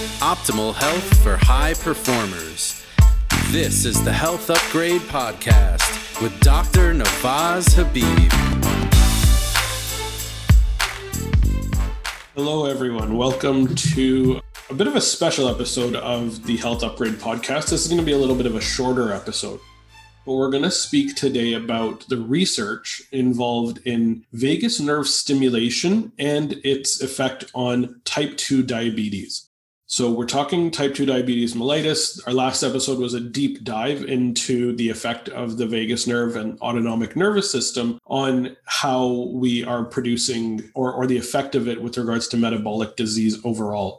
Optimal health for high performers. This is the Health Upgrade Podcast with Dr. Navaz Habib. Hello, everyone. Welcome to a bit of a special episode of the Health Upgrade Podcast. This is going to be a little bit of a shorter episode but we're going to speak today about the research involved in vagus nerve stimulation and its effect on type 2 diabetes. So, we're talking type 2 diabetes mellitus. Our last episode was a deep dive into the effect of the vagus nerve and autonomic nervous system on how we are producing or, or the effect of it with regards to metabolic disease overall.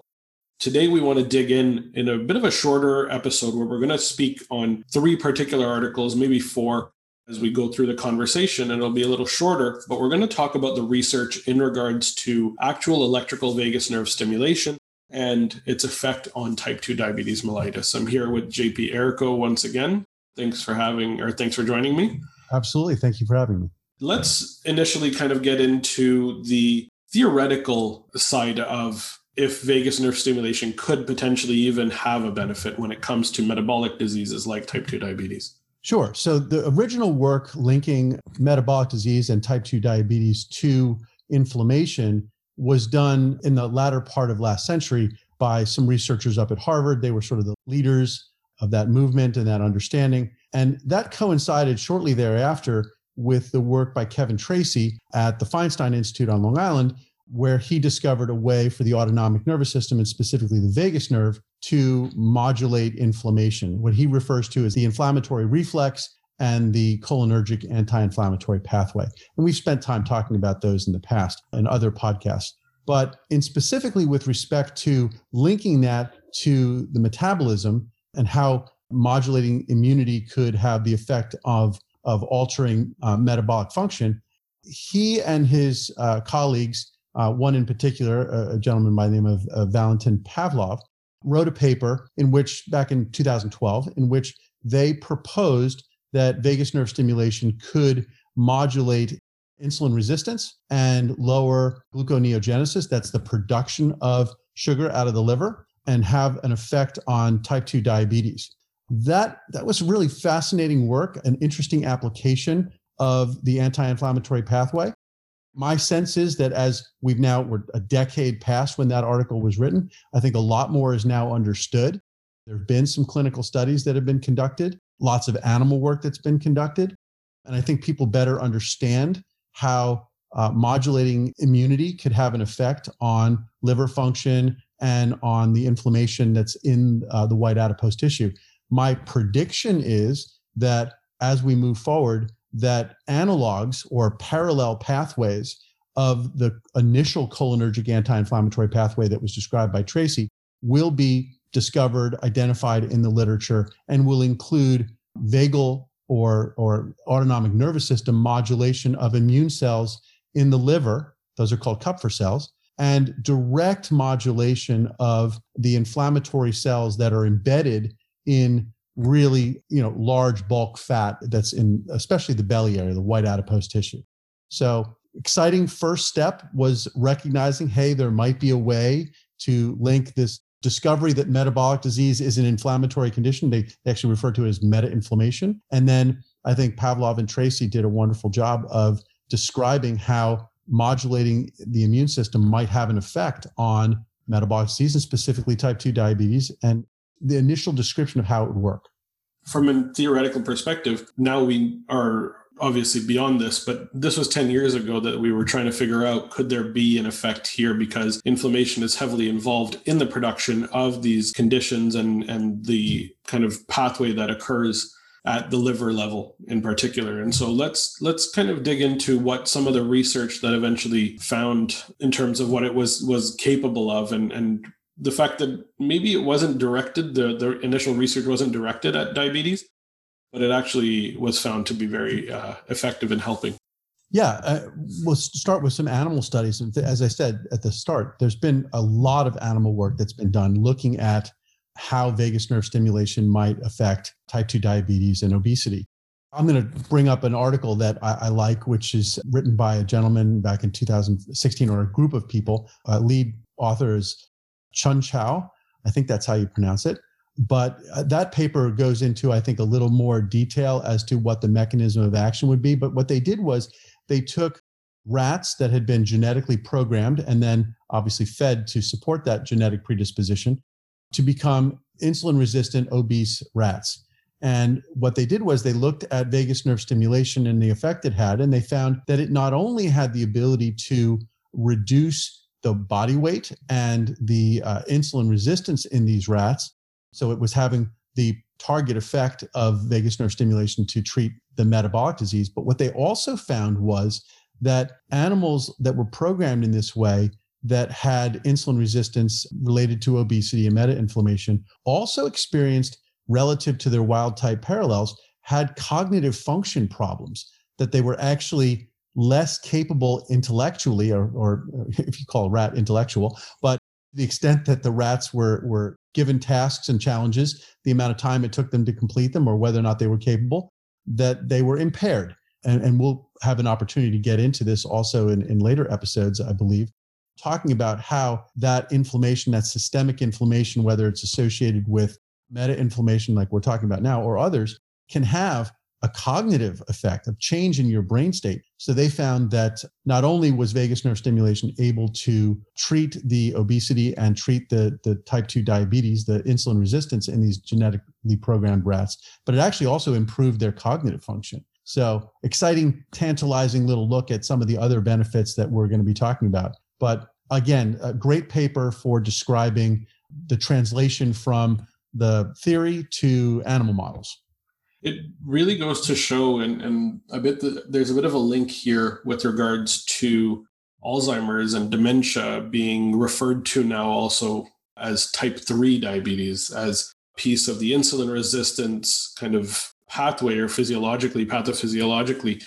Today, we want to dig in in a bit of a shorter episode where we're going to speak on three particular articles, maybe four, as we go through the conversation. And it'll be a little shorter, but we're going to talk about the research in regards to actual electrical vagus nerve stimulation and its effect on type 2 diabetes mellitus. I'm here with JP Errico once again. Thanks for having, or thanks for joining me. Absolutely. Thank you for having me. Let's initially kind of get into the theoretical side of if vagus nerve stimulation could potentially even have a benefit when it comes to metabolic diseases like type 2 diabetes. Sure. So the original work linking metabolic disease and type 2 diabetes to inflammation was done in the latter part of last century by some researchers up at Harvard. They were sort of the leaders of that movement and that understanding. And that coincided shortly thereafter with the work by Kevin Tracey at the Feinstein Institute on Long Island, where he discovered a way for the autonomic nervous system and specifically the vagus nerve to modulate inflammation, what he refers to as the inflammatory reflex and the cholinergic anti inflammatory pathway. And we've spent time talking about those in the past in other podcasts. But in specifically with respect to linking that to the metabolism and how modulating immunity could have the effect of, of altering uh, metabolic function, he and his uh, colleagues uh, one in particular, a, gentleman by the name of Valentin Pavlov, wrote a paper in which, back in 2012, in which they proposed that vagus nerve stimulation could modulate insulin resistance and lower gluconeogenesis. That's the production of sugar out of the liver and have an effect on type 2 diabetes. That, that was really fascinating work, an interesting application of the anti inflammatory pathway my sense is that as we've now we're a decade past when that article was written i think a lot more is now understood there have been some clinical studies that have been conducted lots of animal work that's been conducted. And i think people better understand how uh, modulating immunity could have an effect on liver function and on the inflammation that's in uh, the white adipose tissue. My prediction is that as we move forward that analogs or parallel pathways of the initial cholinergic anti inflammatory pathway that was described by Tracey will be discovered, identified in the literature, and will include vagal or, or autonomic nervous system modulation of immune cells in the liver. Those are called Kupffer cells. And direct modulation of the inflammatory cells that are embedded in really you know large bulk fat that's in especially the belly area the white adipose tissue so exciting first step was recognizing hey there might be a way to link this discovery that metabolic disease is an inflammatory condition they, actually refer to it as meta-inflammation and then i think pavlov and Tracey did a wonderful job of describing how modulating the immune system might have an effect on metabolic disease and specifically type 2 diabetes and the initial description of how it would work. From a theoretical perspective, now we are obviously beyond this, but this was 10 years ago that we were trying to figure out could there be an effect here because inflammation is heavily involved in the production of these conditions and, and the kind of pathway that occurs at the liver level in particular. And so let's let's kind of dig into what some of the research that eventually found in terms of what it was was capable of and and the fact that maybe it wasn't directed, the, the initial research wasn't directed at diabetes, but it actually was found to be very uh, effective in helping. Yeah, uh, we'll start with some animal studies. And As I said at the start, there's been a lot of animal work that's been done looking at how vagus nerve stimulation might affect type 2 diabetes and obesity. I'm going to bring up an article that I, I, like, which is written by a gentleman back in 2016 or a group of people. Uh, lead author is Chun Chow. I think that's how you pronounce it. But uh, that paper goes into, I think, a little more detail as to what the mechanism of action would be. But what they did was they took rats that had been genetically programmed and then obviously fed to support that genetic predisposition to become insulin resistant obese rats. And what they did was they looked at vagus nerve stimulation and the effect it had, and they found that it not only had the ability to reduce the body weight and the uh, insulin resistance in these rats, so it was having the target effect of vagus nerve stimulation to treat the metabolic disease. But what they also found was that animals that were programmed in this way that had insulin resistance related to obesity and meta inflammation also experienced relative to their wild type parallels had cognitive function problems that they were actually less capable intellectually or, or if you call a rat intellectual but the extent that the rats were were given tasks and challenges the amount of time it took them to complete them or whether or not they were capable that they were impaired. And, and we'll have an opportunity to get into this also in, in later episodes i believe talking about how that inflammation that systemic inflammation whether it's associated with meta inflammation like we're talking about now or others can have a cognitive effect of change in your brain state. So they found that not only was vagus nerve stimulation able to treat the obesity and treat the, the type 2 diabetes, the insulin resistance in these genetically programmed rats, but it actually also improved their cognitive function. So exciting, tantalizing little look at some of the other benefits that we're going to be talking about. But again, a great paper for describing the translation from the theory to animal models it really goes to show and, and a bit the, there's a bit of a link here with regards to alzheimer's and dementia being referred to now also as type 3 diabetes as piece of the insulin resistance kind of pathway or physiologically pathophysiologically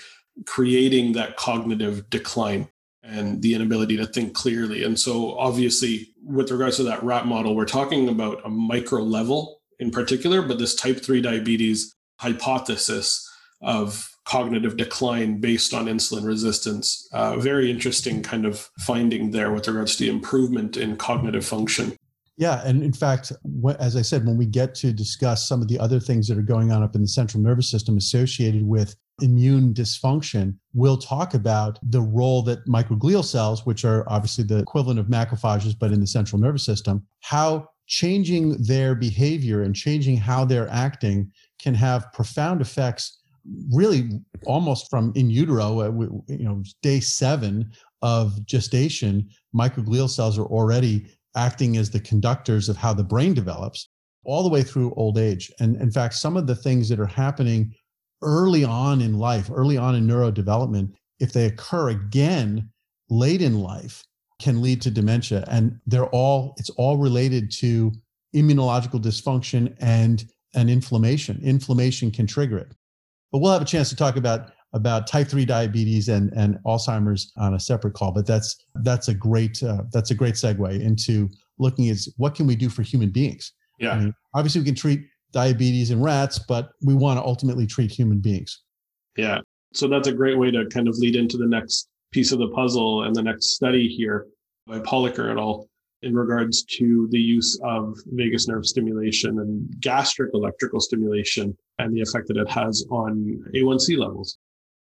creating that cognitive decline and the inability to think clearly. And so obviously with regards to that rat model we're talking about a micro level in particular but this type 3 diabetes hypothesis of cognitive decline based on insulin resistance. Uh, very interesting kind of finding there with regards to the improvement in cognitive function. Yeah, and in fact, as I said, when we get to discuss some of the other things that are going on up in the central nervous system associated with immune dysfunction, we'll talk about the role that microglial cells, which are obviously the equivalent of macrophages, but in the central nervous system, how changing their behavior and changing how they're acting can have profound effects really almost from in utero uh, you know day 7 of gestation microglial cells are already acting as the conductors of how the brain develops all the way through old age. And in fact some of the things that are happening early on in life early on in neurodevelopment if they occur again late in life can lead to dementia. And they're all it's all related to immunological dysfunction and and inflammation. Inflammation can trigger it. But we'll have a chance to talk about about type 3 diabetes and and Alzheimer's on a separate call, but that's that's a great uh, that's a great segue into looking at what can we do for human beings. Yeah. I mean, obviously we can treat diabetes in rats, but we want to ultimately treat human beings. Yeah. So that's a great way to kind of lead into the next piece of the puzzle and the next study here by Policker et al in regards to the use of vagus nerve stimulation and gastric electrical stimulation and the effect that it has on A1C levels.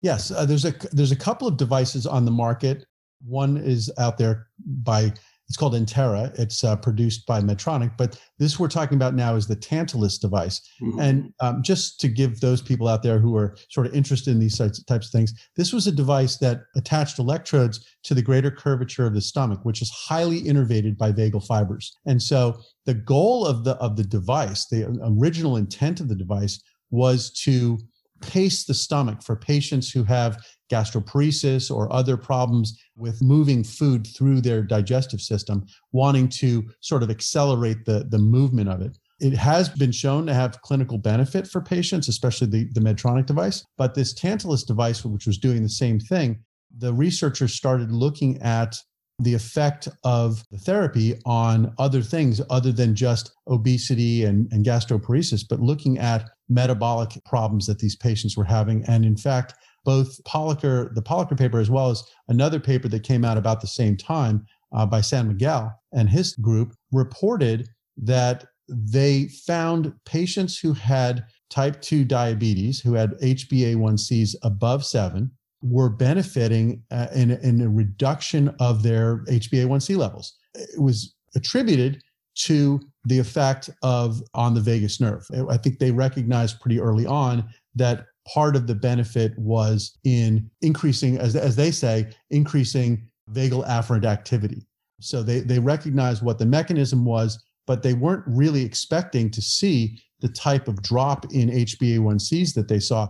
Yes, uh, there's a there's a couple of devices on the market. One is out there by it's called Enterra. It's uh, produced by Medtronic, but this we're talking about now is the Tantalus device. Mm-hmm. And um, just to give those people out there who are sort of interested in these types, types of things, this was a device that attached electrodes to the greater curvature of the stomach, which is highly innervated by vagal fibers. And so the goal of the of the device, the original intent of the device, was to pace the stomach for patients who have gastroparesis or other problems with moving food through their digestive system, wanting to sort of accelerate the, the movement of it. It has been shown to have clinical benefit for patients, especially the, the Medtronic device. But this Tantalus device, which was doing the same thing, the researchers started looking at the effect of the therapy on other things other than just obesity and, and gastroparesis, but looking at metabolic problems that these patients were having. And in fact, both Policker, the Policker paper, as well as another paper that came out about the same time uh, by Sanmiguel and his group, reported that they found patients who had type 2 diabetes, who had HbA1cs above seven, were benefiting uh, in, in a reduction of their HbA1c levels. It was attributed to the effect of on the vagus nerve. I think they recognized pretty early on that part of the benefit was in increasing, as, as they say, increasing vagal afferent activity. So they, they recognized what the mechanism was, but they weren't really expecting to see the type of drop in HbA1cs that they saw.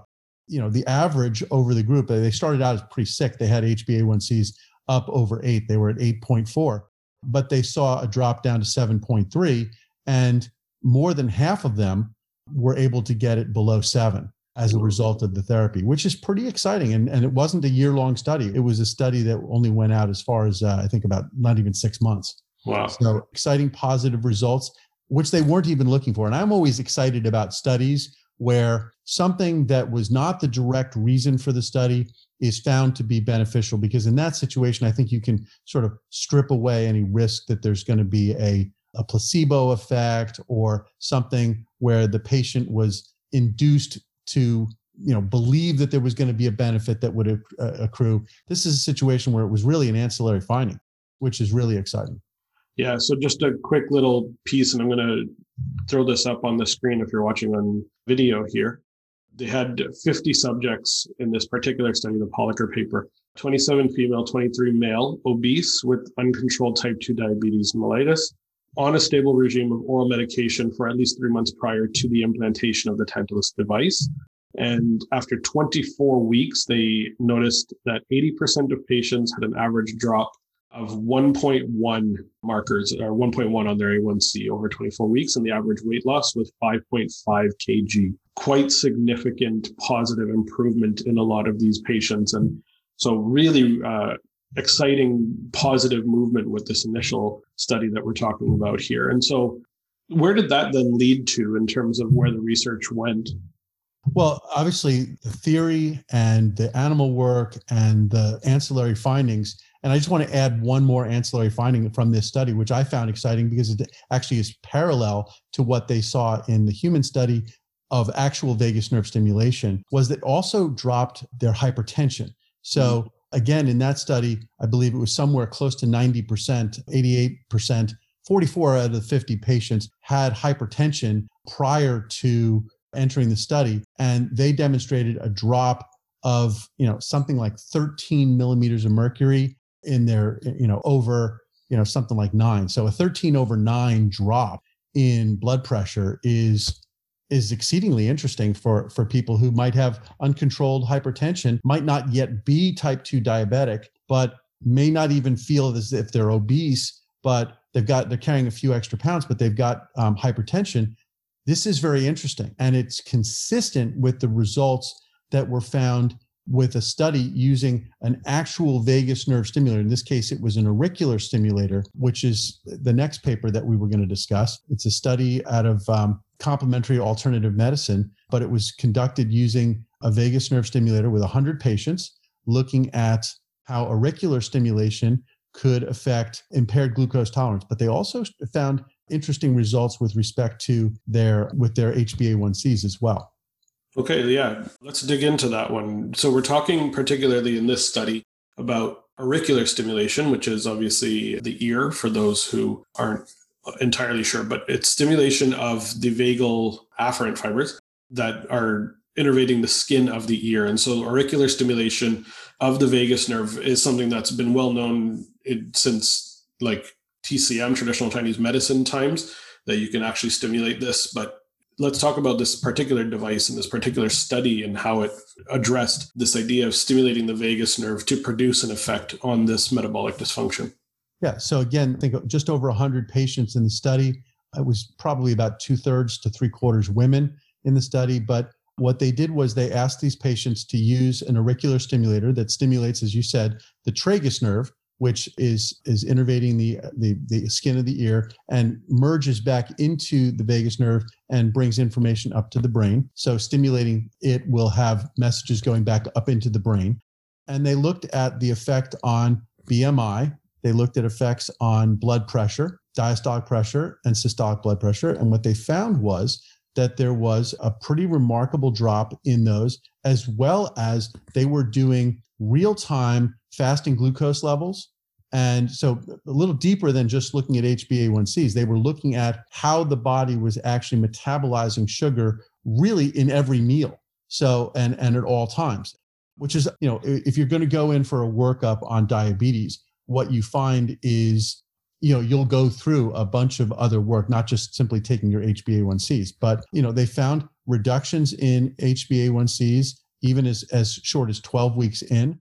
You know, the average over the group, they started out as pretty sick. They had HbA1cs up over eight. They were at 8.4, but they saw a drop down to 7.3. And more than half of them were able to get it below seven as a result of the therapy, which is pretty exciting. And, and it wasn't a year long study. It was a study that only went out as far as, uh, I think, about not even six months. Wow. So exciting, positive results, which they weren't even looking for. And I'm always excited about studies where something that was not the direct reason for the study is found to be beneficial because in that situation i think you can sort of strip away any risk that there's going to be a, a placebo effect or something where the patient was induced to you know believe that there was going to be a benefit that would accrue. This is a situation where it was really an ancillary finding which is really exciting yeah so just a quick little piece and i'm going to throw this up on the screen if you're watching on video here they had 50 subjects in this particular study the Policker paper 27 female 23 male obese with uncontrolled type 2 diabetes mellitus on a stable regime of oral medication for at least three months prior to the implantation of the Tantalus device. And after 24 weeks, they noticed that 80% of patients had an average drop of 1.1 markers or 1.1 on their A1C over 24 weeks, and the average weight loss was 5.5 kg. Quite significant positive improvement in a lot of these patients. And so, really uh, exciting positive movement with this initial study that we're talking about here. And so, where did that then lead to in terms of where the research went? Well, obviously, the theory and the animal work and the ancillary findings. And I just want to add one more ancillary finding from this study, which I found exciting because it actually is parallel to what they saw in the human study of actual vagus nerve stimulation, was that also dropped their hypertension. So, mm-hmm again, in that study, I believe it was somewhere close to 90%, 88%, 44 out of the 50 patients had hypertension prior to entering the study. And they demonstrated a drop of, you know, something like 13 millimeters of mercury in their, you know, over, you know, something like nine. So a 13 over nine drop in blood pressure is is exceedingly interesting for for people who might have uncontrolled hypertension, might not yet be type 2 diabetic, but may not even feel as if they're obese, but they've got they're carrying a few extra pounds, but they've got um, hypertension. This is very interesting, and it's consistent with the results that were found with a study using an actual vagus nerve stimulator. In this case, it was an auricular stimulator, which is the next paper that we were going to discuss. It's a study out of um, complementary alternative medicine, but it was conducted using a vagus nerve stimulator with 100 patients, looking at how auricular stimulation could affect impaired glucose tolerance. But they also found interesting results with respect to their with their HbA1cs as well. Okay, yeah, let's dig into that one. So we're talking particularly in this study about auricular stimulation, which is obviously the ear for those who aren't entirely sure, but it's stimulation of the vagal afferent fibers that are innervating the skin of the ear. And so auricular stimulation of the vagus nerve is something that's been well known since like TCM, traditional Chinese medicine times, that you can actually stimulate this. But let's talk about this particular device and this particular study and how it addressed this idea of stimulating the vagus nerve to produce an effect on this metabolic dysfunction. Yeah. So again, think just over 100 patients in the study. It was probably about two thirds to three quarters women in the study. But what they did was they asked these patients to use an auricular stimulator that stimulates, as you said, the tragus nerve, which is is innervating the, the the skin of the ear and merges back into the vagus nerve and brings information up to the brain. So stimulating it will have messages going back up into the brain. And they looked at the effect on BMI, they looked at effects on blood pressure diastolic pressure and systolic blood pressure. And what they found was that there was a pretty remarkable drop in those, as well as they were doing real time fasting glucose levels. And so, a little deeper than just looking at HbA1cs, they were looking at how the body was actually metabolizing sugar really in every meal. So, and, and at all times, which is, you know, if you're going to go in for a workup on diabetes, what you find is you know you'll go through a bunch of other work not just simply taking your hba1cs but you know they found reductions in hba1cs even as as short as 12 weeks in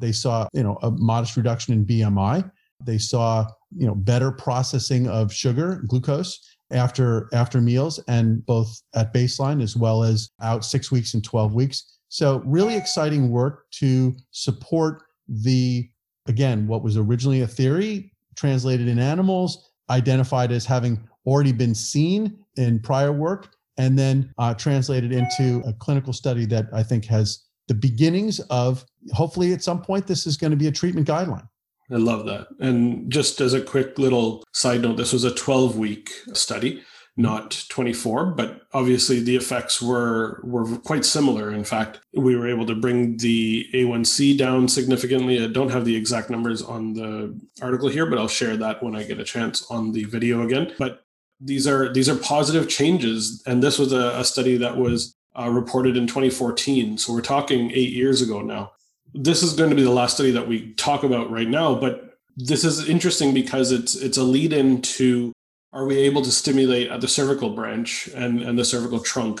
they saw you know a modest reduction in bmi they saw you know better processing of sugar glucose after after meals and both at baseline as well as out 6 weeks and 12 weeks. So really exciting work to support the again what was originally a theory translated in animals, identified as having already been seen in prior work, and then uh, translated into a clinical study that I think has the beginnings of hopefully at some point this is going to be a treatment guideline. I love that. And just as a quick little side note, this was a 12 week study not 24 but obviously the effects were were quite similar in fact we were able to bring the a1c down significantly i don't have the exact numbers on the article here but i'll share that when i get a chance on the video again but these are these are positive changes and this was a, a study that was uh, reported in 2014 so we're talking eight years ago now this is going to be the last study that we talk about right now but this is interesting because it's it's a lead in to are we able to stimulate at the cervical branch and, and the cervical trunk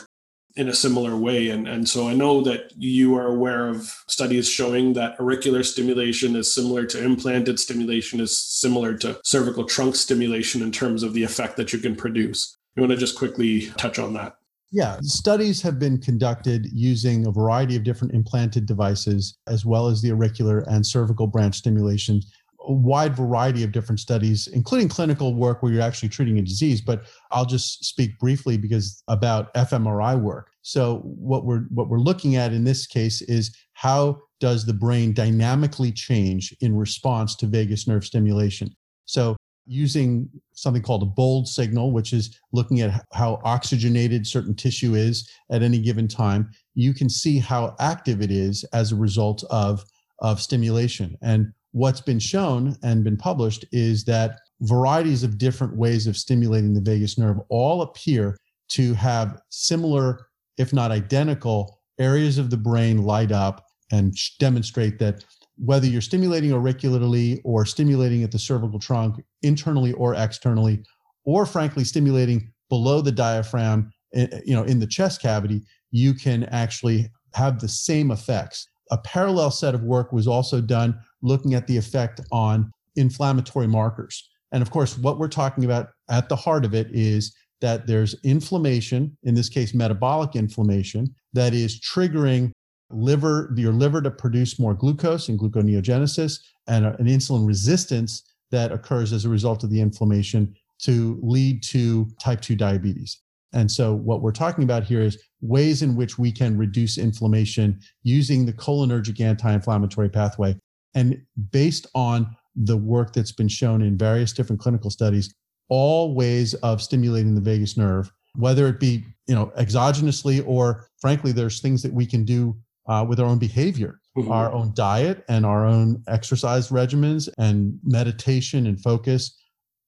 in a similar way? And, and so I know that you are aware of studies showing that auricular stimulation is similar to implanted stimulation, is similar to cervical trunk stimulation in terms of the effect that you can produce. You want to just quickly touch on that? Yeah, studies have been conducted using a variety of different implanted devices, as well as the auricular and cervical branch stimulation a wide variety of different studies, including clinical work where you're actually treating a disease. But I'll just speak briefly because about fMRI work. So what we're what we're looking at in this case is how does the brain dynamically change in response to vagus nerve stimulation? So using something called a bold signal, which is looking at how oxygenated certain tissue is at any given time, you can see how active it is as a result of, of stimulation. And what's been shown and been published is that varieties of different ways of stimulating the vagus nerve all appear to have similar, if not identical, areas of the brain light up and demonstrate that whether you're stimulating auricularly or stimulating at the cervical trunk internally or externally, or frankly stimulating below the diaphragm, eh, eh, you know, in the chest cavity, you can actually have the same effects. A parallel set of work was also done looking at the effect on inflammatory markers. And of course, what we're talking about at the heart of it is that there's inflammation, in this case, metabolic inflammation, that is triggering liver, your liver to produce more glucose and gluconeogenesis and an insulin resistance that occurs as a result of the inflammation to lead to type 2 diabetes. And so, what we're talking about here is ways in which we can reduce inflammation using the cholinergic anti inflammatory pathway and based on the work that's been shown in various different clinical studies, all ways of stimulating the vagus nerve, whether it be you know exogenously or frankly, there's things that we can do uh, with our own behavior, mm-hmm. our own diet, and our own exercise regimens, and meditation and focus.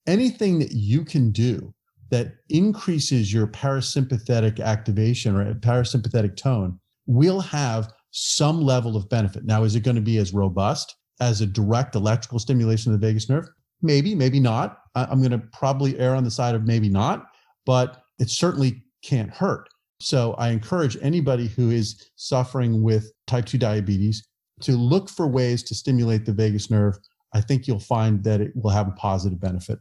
Anything that you can do that increases your parasympathetic activation or parasympathetic tone will have some level of benefit. Now, is it going to be as robust as a direct electrical stimulation of the vagus nerve? Maybe, maybe not. I'm going to probably err on the side of maybe not, but it certainly can't hurt. So I encourage anybody who is suffering with type 2 diabetes to look for ways to stimulate the vagus nerve. I think you'll find that it will have a positive benefit.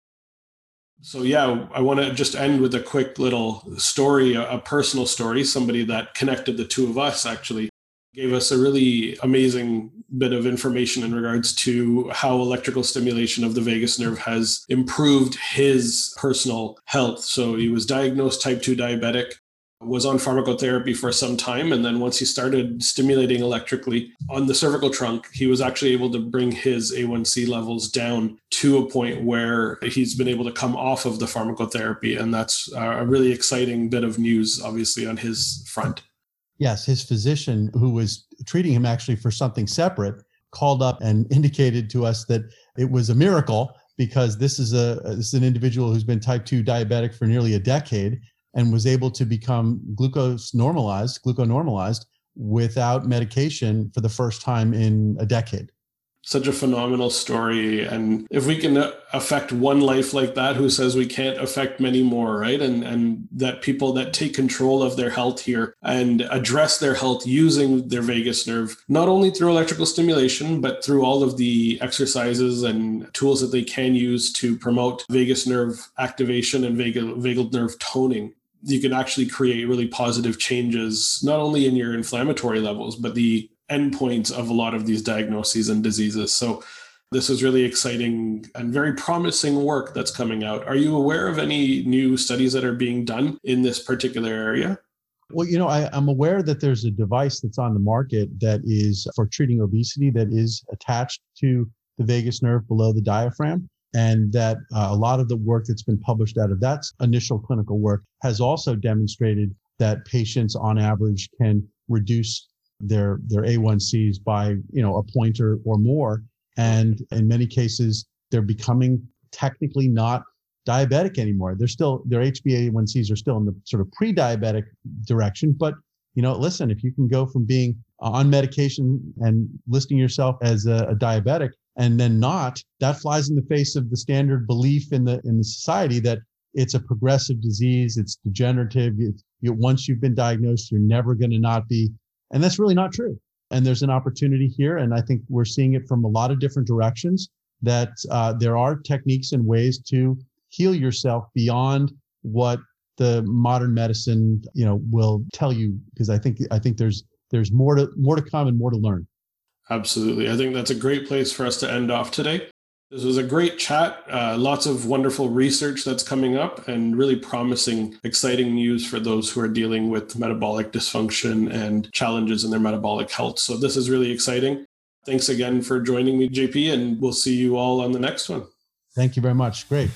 So yeah, I want to just end with a quick little story, a personal story, somebody that connected the two of us actually gave us a really amazing bit of information in regards to how electrical stimulation of the vagus nerve has improved his personal health. So he was diagnosed type 2 diabetic. Was on pharmacotherapy for some time. And then once he started stimulating electrically on the cervical trunk, he was actually able to bring his A1C levels down to a point where he's been able to come off of the pharmacotherapy. And that's a really exciting bit of news, obviously, on his front. Yes, his physician, who was treating him actually for something separate, called up and indicated to us that it was a miracle because this is a this is an individual who's been type 2 diabetic for nearly a decade and was able to become glucose normalized, gluconormalized without medication for the first time in a decade. Such a phenomenal story. And if we can uh, affect one life like that who says we can't affect many more, right? And and that people that take control of their health here and address their health using their vagus nerve, not only through electrical stimulation, but through all of the exercises and tools that they can use to promote vagus nerve activation and vagal, vagal nerve toning you can actually create really positive changes, not only in your inflammatory levels, but the endpoints of a lot of these diagnoses and diseases. So, this is really exciting and very promising work that's coming out. Are you aware of any new studies that are being done in this particular area? Well, you know, I, am aware that there's a device that's on the market that is for treating obesity that is attached to the vagus nerve below the diaphragm and that uh, a lot of the work that's been published out of that initial clinical work has also demonstrated that patients on average can reduce their their A1Cs by you know a pointer or more. And in many cases they're becoming technically not diabetic anymore. They're still their HbA1Cs are still in the sort of pre-diabetic direction. But you know listen if you can go from being on medication and listing yourself as a, a diabetic and then not, that flies in the face of the standard belief in the in the society that it's a progressive disease, it's degenerative. It's, you, once you've been diagnosed, you're never going to not be, and that's really not true. And there's an opportunity here, and I think we're seeing it from a lot of different directions. That uh, there are techniques and ways to heal yourself beyond what the modern medicine, you know, will tell you. Because I think I think there's there's more to more to come and more to learn. Absolutely. I think that's a great place for us to end off today. This was a great chat. Uh, lots of wonderful research that's coming up and really promising, exciting news for those who are dealing with metabolic dysfunction and challenges in their metabolic health. So, this is really exciting. Thanks again for joining me, JP, and we'll see you all on the next one. Thank you very much. Great.